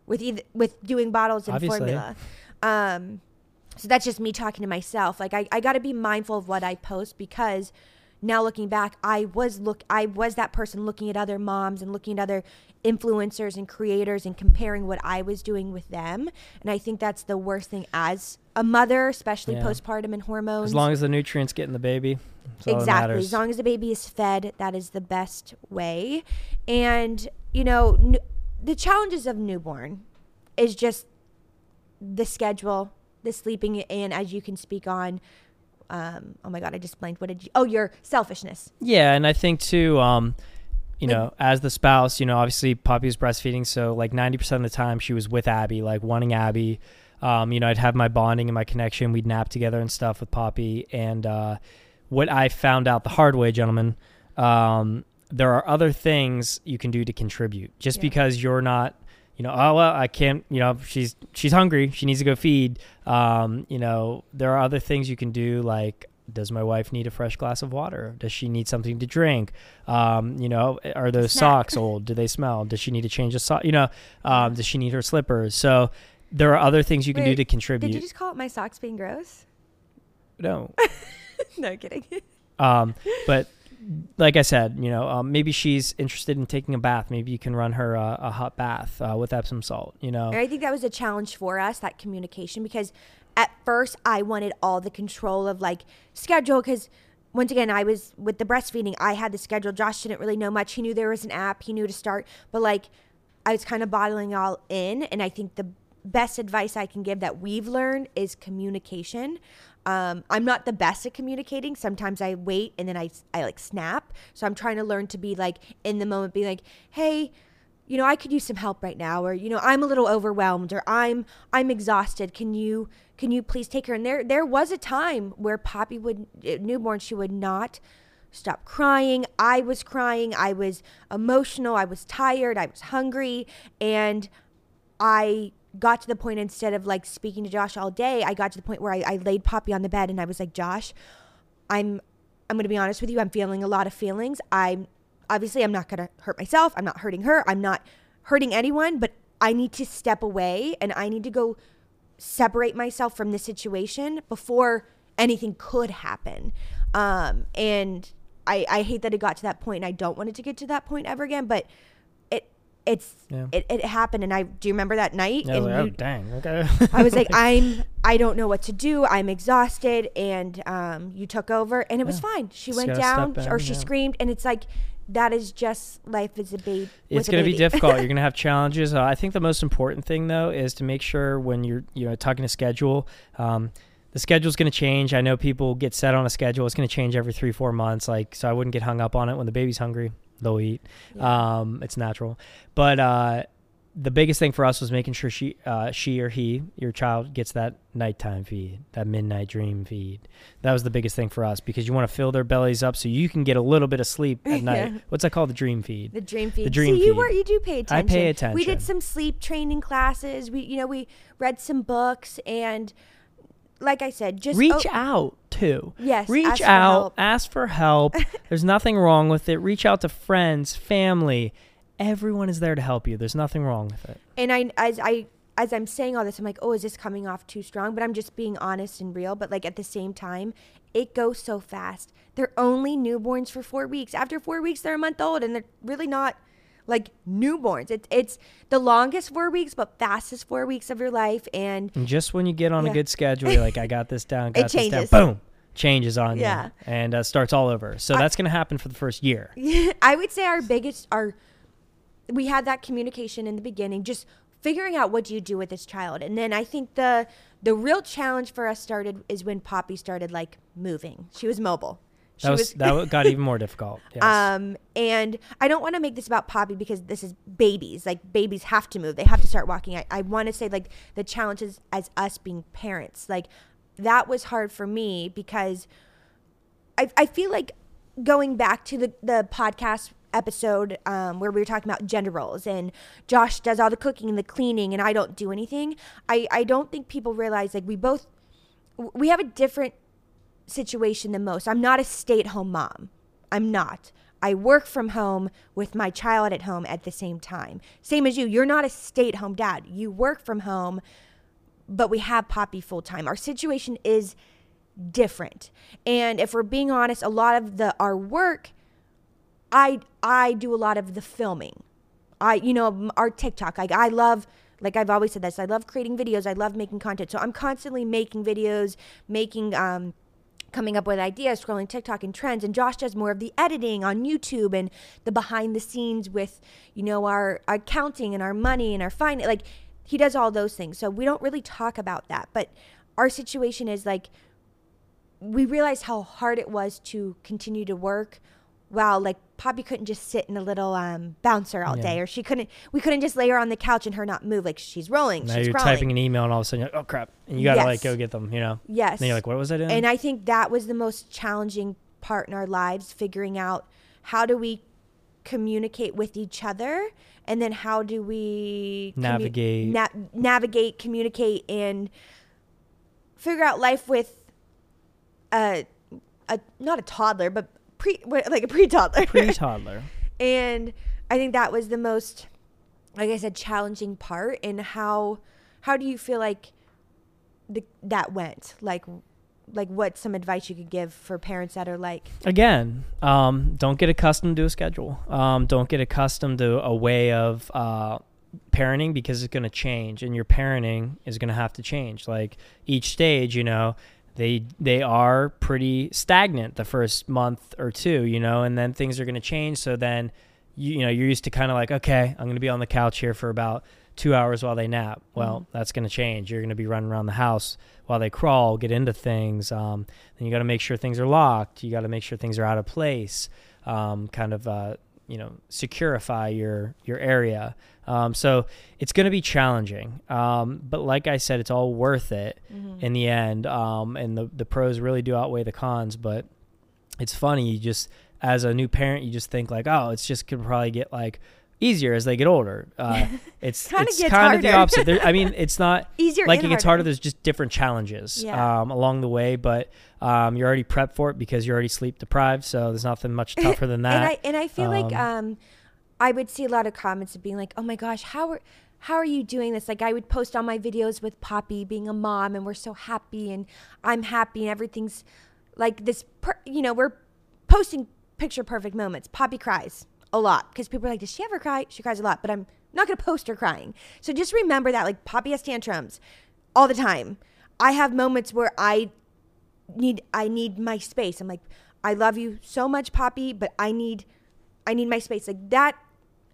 with either with doing bottles and Obviously. formula. Um, so that's just me talking to myself. Like I, I got to be mindful of what I post because now looking back, I was look I was that person looking at other moms and looking at other influencers and creators and comparing what I was doing with them. And I think that's the worst thing as a mother, especially Yeah. postpartum and hormones. As long as the nutrients get in the baby, that's all that Exactly. As long as the baby is fed, that is the best way. And, you know, n- the challenges of newborn is just the schedule, the sleeping, and as you can speak on, um, oh my God, I just blanked. What did you, oh, your selfishness. Yeah, and I think too, um, you Like- know, as the spouse, you know, obviously Poppy was breastfeeding, so like ninety percent of the time she was with Abbie, like wanting Abbie. Um, you know, I'd have my bonding and my connection. We'd nap together and stuff with Poppy. And uh, what I found out the hard way, gentlemen, um, there are other things you can do to contribute. Just Yeah. because you're not, you know, oh well, I can't. You know, she's she's hungry. She needs to go feed. Um, you know, there are other things you can do, like does my wife need a fresh glass of water? Does she need something to drink? Um, you know, are those Snack. socks old? Do they smell? Does she need to change a sock? You know, um, does she need her slippers? So there are other things you can do to contribute. Did you just call it my socks being gross? no, <laughs> no, kidding. um, but like I said, you know, um, maybe she's interested in taking a bath. Maybe you can run her a, a hot bath uh, with Epsom salt. You know, And I think that was a challenge for us, that communication, because at first I wanted all the control of like schedule. Because once again, I was with the breastfeeding, I had the schedule. Josh didn't really know much. He knew there was an app, he knew to start, but like I was kind of bottling all in. And I think the best advice I can give that we've learned is communication. Um, I'm not the best at communicating. Sometimes I wait and then I, I like snap. So I'm trying to learn to be like in the moment, be like, hey, you know, I could use some help right now, or you know, I'm a little overwhelmed, or I'm I'm exhausted. Can you can you please take her? And there there was a time where Poppy would newborn she would not stop crying. I was crying. I was emotional. I was tired. I was hungry, and I got to the point instead of like speaking to Josh all day, I got to the point where I, I laid Poppy on the bed and I was like, Josh, I'm I'm gonna be honest with you. I'm feeling a lot of feelings. I'm obviously I'm not to hurt myself. I'm not hurting her. I'm not hurting anyone, but I need to step away and I need to go separate myself from this situation before anything could happen. Um, and I, I hate that it got to that point and I don't want it to get to that point ever again, but it's, Yeah. it, it happened. And I, do you remember that night? Was And like, oh you- dang, okay. <laughs> I was like, <laughs> I'm, I don't know what to do. I'm exhausted. And um, you took over, and it was fine. She Just went down, in, or she yeah. screamed, and it's like, that is just life as a baby. it's going to be difficult. <laughs> You're going to have challenges. Uh, I think the most important thing though is to make sure when you're you know talking to schedule, um, the schedule's going to change. I know people get set on a schedule. It's going to change every three four months. Like so, I wouldn't get hung up on it. When the baby's hungry, they'll eat. Yeah. Um, it's natural. But uh, the biggest thing for us was making sure she uh, she or he your child gets that nighttime feed, that midnight dream feed. That was the biggest thing for us because you want to fill their bellies up so you can get a little bit of sleep at <laughs> night. Yeah. What's that called? The dream feed. The dream feed. The dream See, you were you do pay attention. I pay attention. We did some sleep training classes. We you know we read some books and like I said, just reach oh, out too. Yes, Reach ask out, help. ask for help. <laughs> There's nothing wrong with it. Reach out to friends, family. Everyone is there to help you. There's nothing wrong with it. and I as I as I'm saying all this, I'm like, oh, is this coming off too strong? But I'm just being honest and real. But like at the same time, it goes so fast. They're only newborns for four weeks. After four weeks, they're a month old, and they're really not like newborns. It's it's the longest four weeks, but fastest four weeks of your life. And And just when you get on Yeah. a good schedule, you're like, I got this down, <laughs> got this changes. down. Boom. Changes on Yeah. you. And uh, starts all over. So I- that's going to happen for the first year. <laughs> I would say our biggest our we had that communication in the beginning, just figuring out what do you do with this child. And then I think the the real challenge for us started is when Poppy started like moving. She was mobile. She That was, that got even more <laughs> difficult. Yes. um and I don't want to make this about Poppy because this is babies. Like babies have to move. They have to start walking. I, I want to say like the challenges as us being parents. Like that was hard for me because I, I feel like going back to the, the podcast episode um, where we were talking about gender roles and Josh does all the cooking and the cleaning and I don't do anything. I, I don't think people realize like we both we have a different situation than most. I'm not a stay-at-home mom. I'm not. I work from home with my child at home at the same time. Same as you. You're not a stay-at-home dad. You work from home, but we have Poppy full time. Our situation is different. And if we're being honest, a lot of the our work I I do a lot of the filming. I you know our TikTok. Like I love like I've always said this. I love creating videos. I love making content. So I'm constantly making videos, making um coming up with ideas, scrolling TikTok and trends. And Josh does more of the editing on YouTube and the behind the scenes with, you know, our, our accounting and our money and our finance. Like he does all those things. So we don't really talk about that. But our situation is like we realized how hard it was to continue to work while like Poppy couldn't just sit in a little um, bouncer all Yeah. day or she couldn't we couldn't just lay her on the couch and her not move like she's rolling now she's you're crawling typing an email and all of a sudden, you're like, oh crap. And you got to like go get them, you know? yes And you're like, what was I doing? and I think that was the most challenging part in our lives, figuring out how do we communicate with each other, and then how do we commu- Navigate. na- navigate, communicate, and figure out life with a, a not a toddler, but pre like a pre toddler. Pre toddler. <laughs> and I think that was the most, like I said, challenging part. And how how do you feel like the, that went? Like like what some advice you could give for parents that are like again, um, don't get accustomed to a schedule. Um, don't get accustomed to a way of uh, parenting because it's going to change, and your parenting is going to have to change. Like each stage, you know, they they are pretty stagnant the first month or two, you know, and then things are going to change. So then, you, you know, you're used to kind of like, okay, I'm going to be on the couch here for about two hours while they nap. Well, that's going to change. You're going to be running around the house while they crawl, get into things. Um, then you got to make sure things are locked. You got to make sure things are out of place. Um, kind of uh, you know securify your your area. Um, so it's going to be challenging. Um, but like I said, it's all worth it Mm-hmm. in the end. Um, and the the pros really do outweigh the cons. But it's funny. You just as a new parent, you just think like, oh, it's just could probably get like easier as they get older. Uh, <laughs> it's Kinda it's kind of the opposite. There, I mean, it's not <laughs> Easier like it gets harder. harder. There's just different challenges Yeah. um, along the way, but um, you're already prepped for it because you're already sleep deprived. So there's nothing much <laughs> tougher than that. And I and I feel like Um, um, I would see a lot of comments of being like, "Oh my gosh, how are how are you doing this?" Like I would post all my videos with Poppy being a mom, and we're so happy, and I'm happy, and everything's like this. Per- you know, we're posting picture perfect moments. Poppy cries a lot because people are like, "Does she ever cry?" She cries a lot, but I'm not gonna post her crying. So just remember that, like Poppy has tantrums all the time. I have moments where I need I need my space. I'm like, I love you so much, Poppy, but I need I need my space. Like that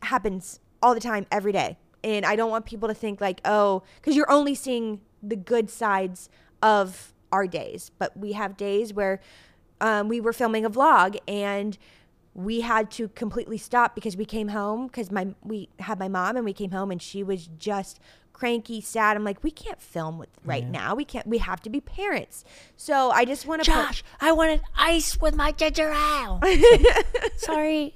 happens all the time, every day. And I don't want people to think like, oh, because you're only seeing the good sides of our days. But we have days where um, we were filming a vlog and we had to completely stop because we came home because my we had my mom and we came home and she was just cranky, sad. I'm like, we can't film with right Yeah. now. We can't. We have to be parents. So I just want to Josh, I wanted ice with my ginger ale. <laughs> Sorry.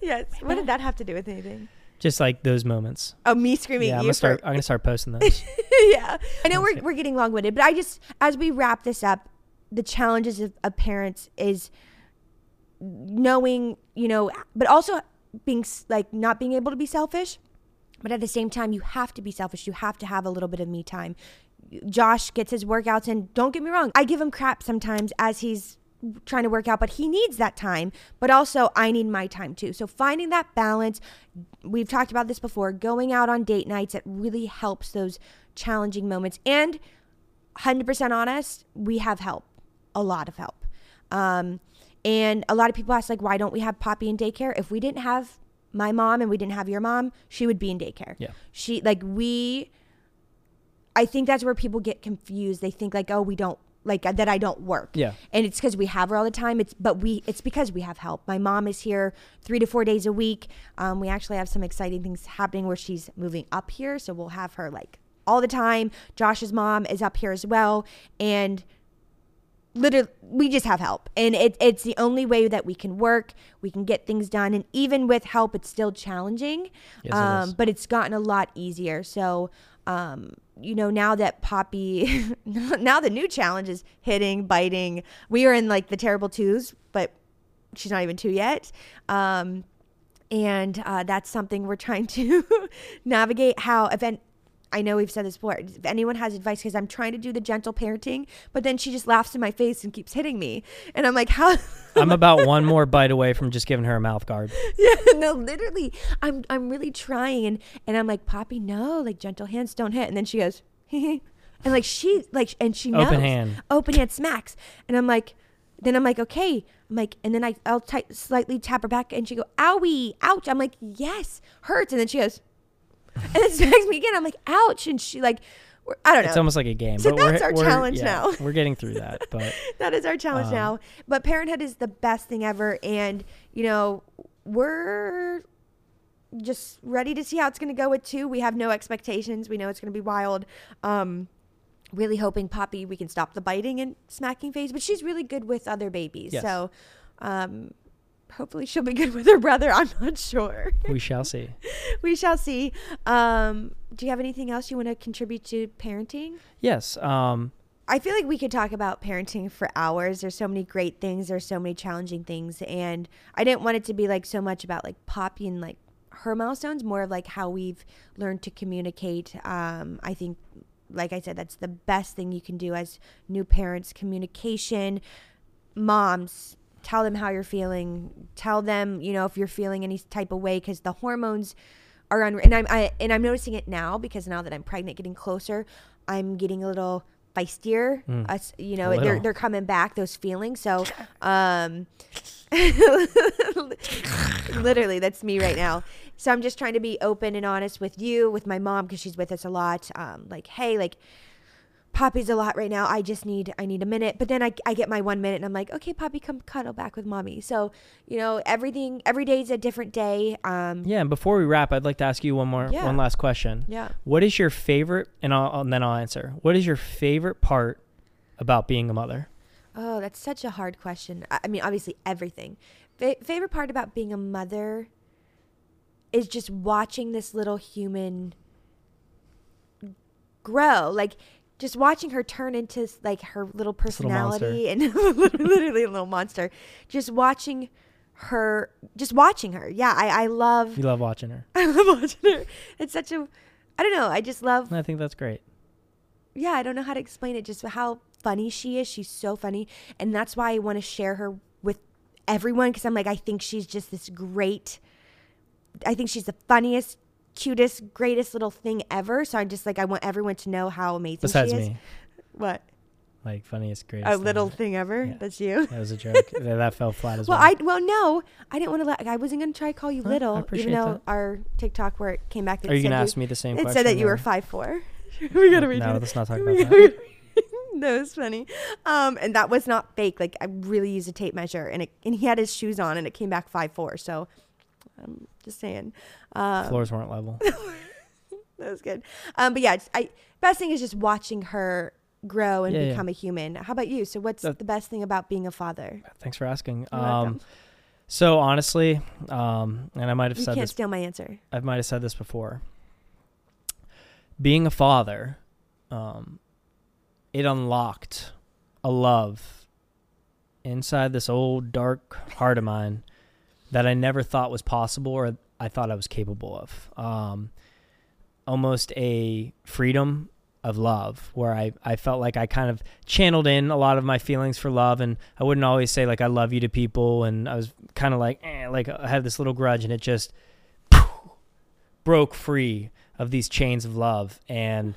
yes. What did that have to do with anything? just like those moments. Oh, me screaming Yeah, I'm gonna start. for- I'm gonna start posting <laughs> those. yeah. I know we're, we're getting long winded, but I just, as we wrap this up, the challenges of, of parents is knowing, you know, but also being like not being able to be selfish. But at the same time, you have to be selfish. You have to have a little bit of me time. Josh gets his workouts and Don't get me wrong. I give him crap sometimes as he's trying to work out, but he needs that time. But also, I need my time too. So finding that balance, we've talked about this before, going out on date nights, it really helps those challenging moments. And 100% honest, we have help, a lot of help. Um, and a lot of people ask, like, why don't we have Poppy in daycare? If we didn't have my mom and we didn't have your mom, she would be in daycare. Yeah. She, like, we, I think that's where people get confused. They think, like, oh, we don't, like, that I don't work Yeah. and it's because we have her all the time it's but we it's because we have help my mom is here three to four days a week um, we actually have some exciting things happening where she's moving up here so we'll have her like all the time josh's mom is up here as well and literally we just have help. And it, it's the only way that we can work. We can get things done. And even with help it's still challenging Yes, it um, is. but it's gotten a lot easier. So um, you know now that poppy <laughs> now the new challenge is hitting biting we are in like the terrible twos but she's not even two yet. Um, and uh, that's something we're trying to <laughs> navigate how if an- I know we've said this before. If anyone has advice, because I'm trying to do the gentle parenting, but then she just laughs in my face and keeps hitting me, and I'm like, how? <laughs> I'm about one more bite away from just giving her a mouth guard. yeah, <laughs> no, literally, I'm I'm really trying, and and I'm like, Poppy, no, like gentle hands don't hit, and then she goes, <laughs> and like she like and she knows Open hand. open hand smacks, and I'm like. Then I'm like, okay. I'm like, and then I, I'll t- slightly tap her back, and she go, owie, ouch. I'm like, yes, hurts. And then she goes, and then smacks me again. I'm like, ouch. And she like, we're- I don't know. It's almost like a game. So but we're, that's our we're- challenge yeah, now. we're getting through that, <laughs> but that is our challenge Um, now. But parenthood is the best thing ever, and you know we're just ready to see how it's going to go with two. We have no expectations. We know it's going to be wild. Um, really hoping Poppy we can stop the biting and smacking phase, but she's really good with other babies. Yes. So um, hopefully she'll be good <laughs> with her brother. I'm not sure. we shall see. <laughs> we shall see. Um, do you have anything else you want to contribute to parenting? Yes. Um, I feel like we could talk about parenting for hours. There's so many great things. There's so many challenging things, and I didn't want it to be like so much about like Poppy and like her milestones. More of like how we've learned to communicate. Um, I think, like I said, that's the best thing you can do as new parents. Communication, moms. Tell them how you're feeling. Tell them, you know, if you're feeling any type of way because the hormones are unre- and I'm I, and I'm noticing it now because now that I'm pregnant, getting closer, I'm getting a little feistier. Mm. Us, you know, they're they're coming back those feelings. So, <laughs> um, <laughs> literally, that's me right now. So I'm just trying to be open and honest with you, with my mom because she's with us a lot. Um, like, hey, like. Poppy's a lot right now. I just need I need a minute. But then I, I get my one minute and I'm like, okay, Poppy, come cuddle back with mommy. So you know everything every day is a different day. Um, Yeah, and before we wrap, I'd like to ask you one more, Yeah. one last question. yeah. What is your favorite? And, I'll, and then I'll answer. What is your favorite part about being a mother? Oh, that's such a hard question. I, I mean, obviously everything. Fa- favorite part about being a mother is just watching this little human grow. Like just watching her turn into like her little This little personality and <laughs> literally a little monster. Just watching her, just watching her. Yeah, I, I love, You love watching her. <laughs> I love watching her. It's such a, I don't know. I just love I think that's great. yeah, I don't know how to explain it. Just how funny she is. She's so funny, and that's why I want to share her with everyone because I'm like, I think she's just this great. I think she's the funniest, cutest, greatest little thing ever. So I'm just like, I want everyone to know how amazing Besides she is. me, What like funniest, greatest. a thing little ever. thing ever? Yeah. That's you. That was a joke. <laughs> that that fell flat as Well, well. I well no, I didn't want to let. I wasn't gonna try to call you Huh, I little, even though that. our TikTok where it came back. It Are you said gonna ask me the same It question? said that you were five four. <laughs> <laughs> we gotta redo No, it. let's not talk about that. no, it's funny. Um, and that was not fake. Like I really used a tape measure, and it and he had his shoes on, and it came back five four. So I'm just saying. Um, Floors weren't level. <laughs> that was good. Um, but yeah, I best thing is just watching her grow and Yeah, yeah. become a human. How about you? So what's That- the best thing about being a father? Thanks for asking. Um, so honestly, um, and I might have You said can't this steal my answer. I might have said this before. Being a father, um, it unlocked a love inside this old dark heart of mine that I never thought was possible or I thought I was capable of. Um, almost a freedom of love where I, I felt like I kind of channeled in a lot of my feelings for love and I wouldn't always say like I love you to people and I was kind of like eh, like I had this little grudge and it just <laughs> broke free of these chains of love and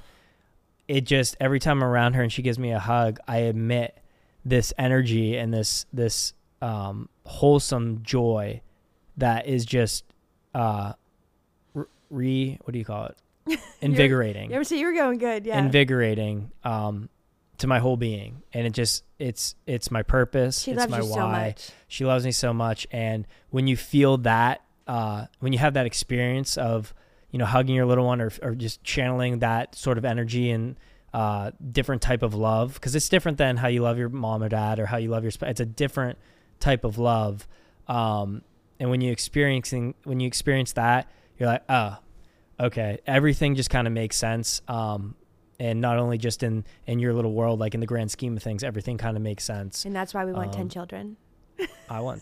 it just every time I'm around her and she gives me a hug I emit this energy and this this um, wholesome joy that is just uh re- what do you call it <laughs> invigorating You ever see you were going good? Yeah. invigorating um to my whole being and it just it's it's my purpose she it's loves my you why so much. she loves me so much and when you feel that uh when you have that experience of you know hugging your little one or, or just channeling that sort of energy and uh different type of love because it's different than how you love your mom or dad or how you love your sp- it's a different type of love um and when you experiencing when you experience that you're like oh okay everything just kind of makes sense um and not only just in in your little world like in the grand scheme of things everything kind of makes sense And that's why we want Um, 10 children. i want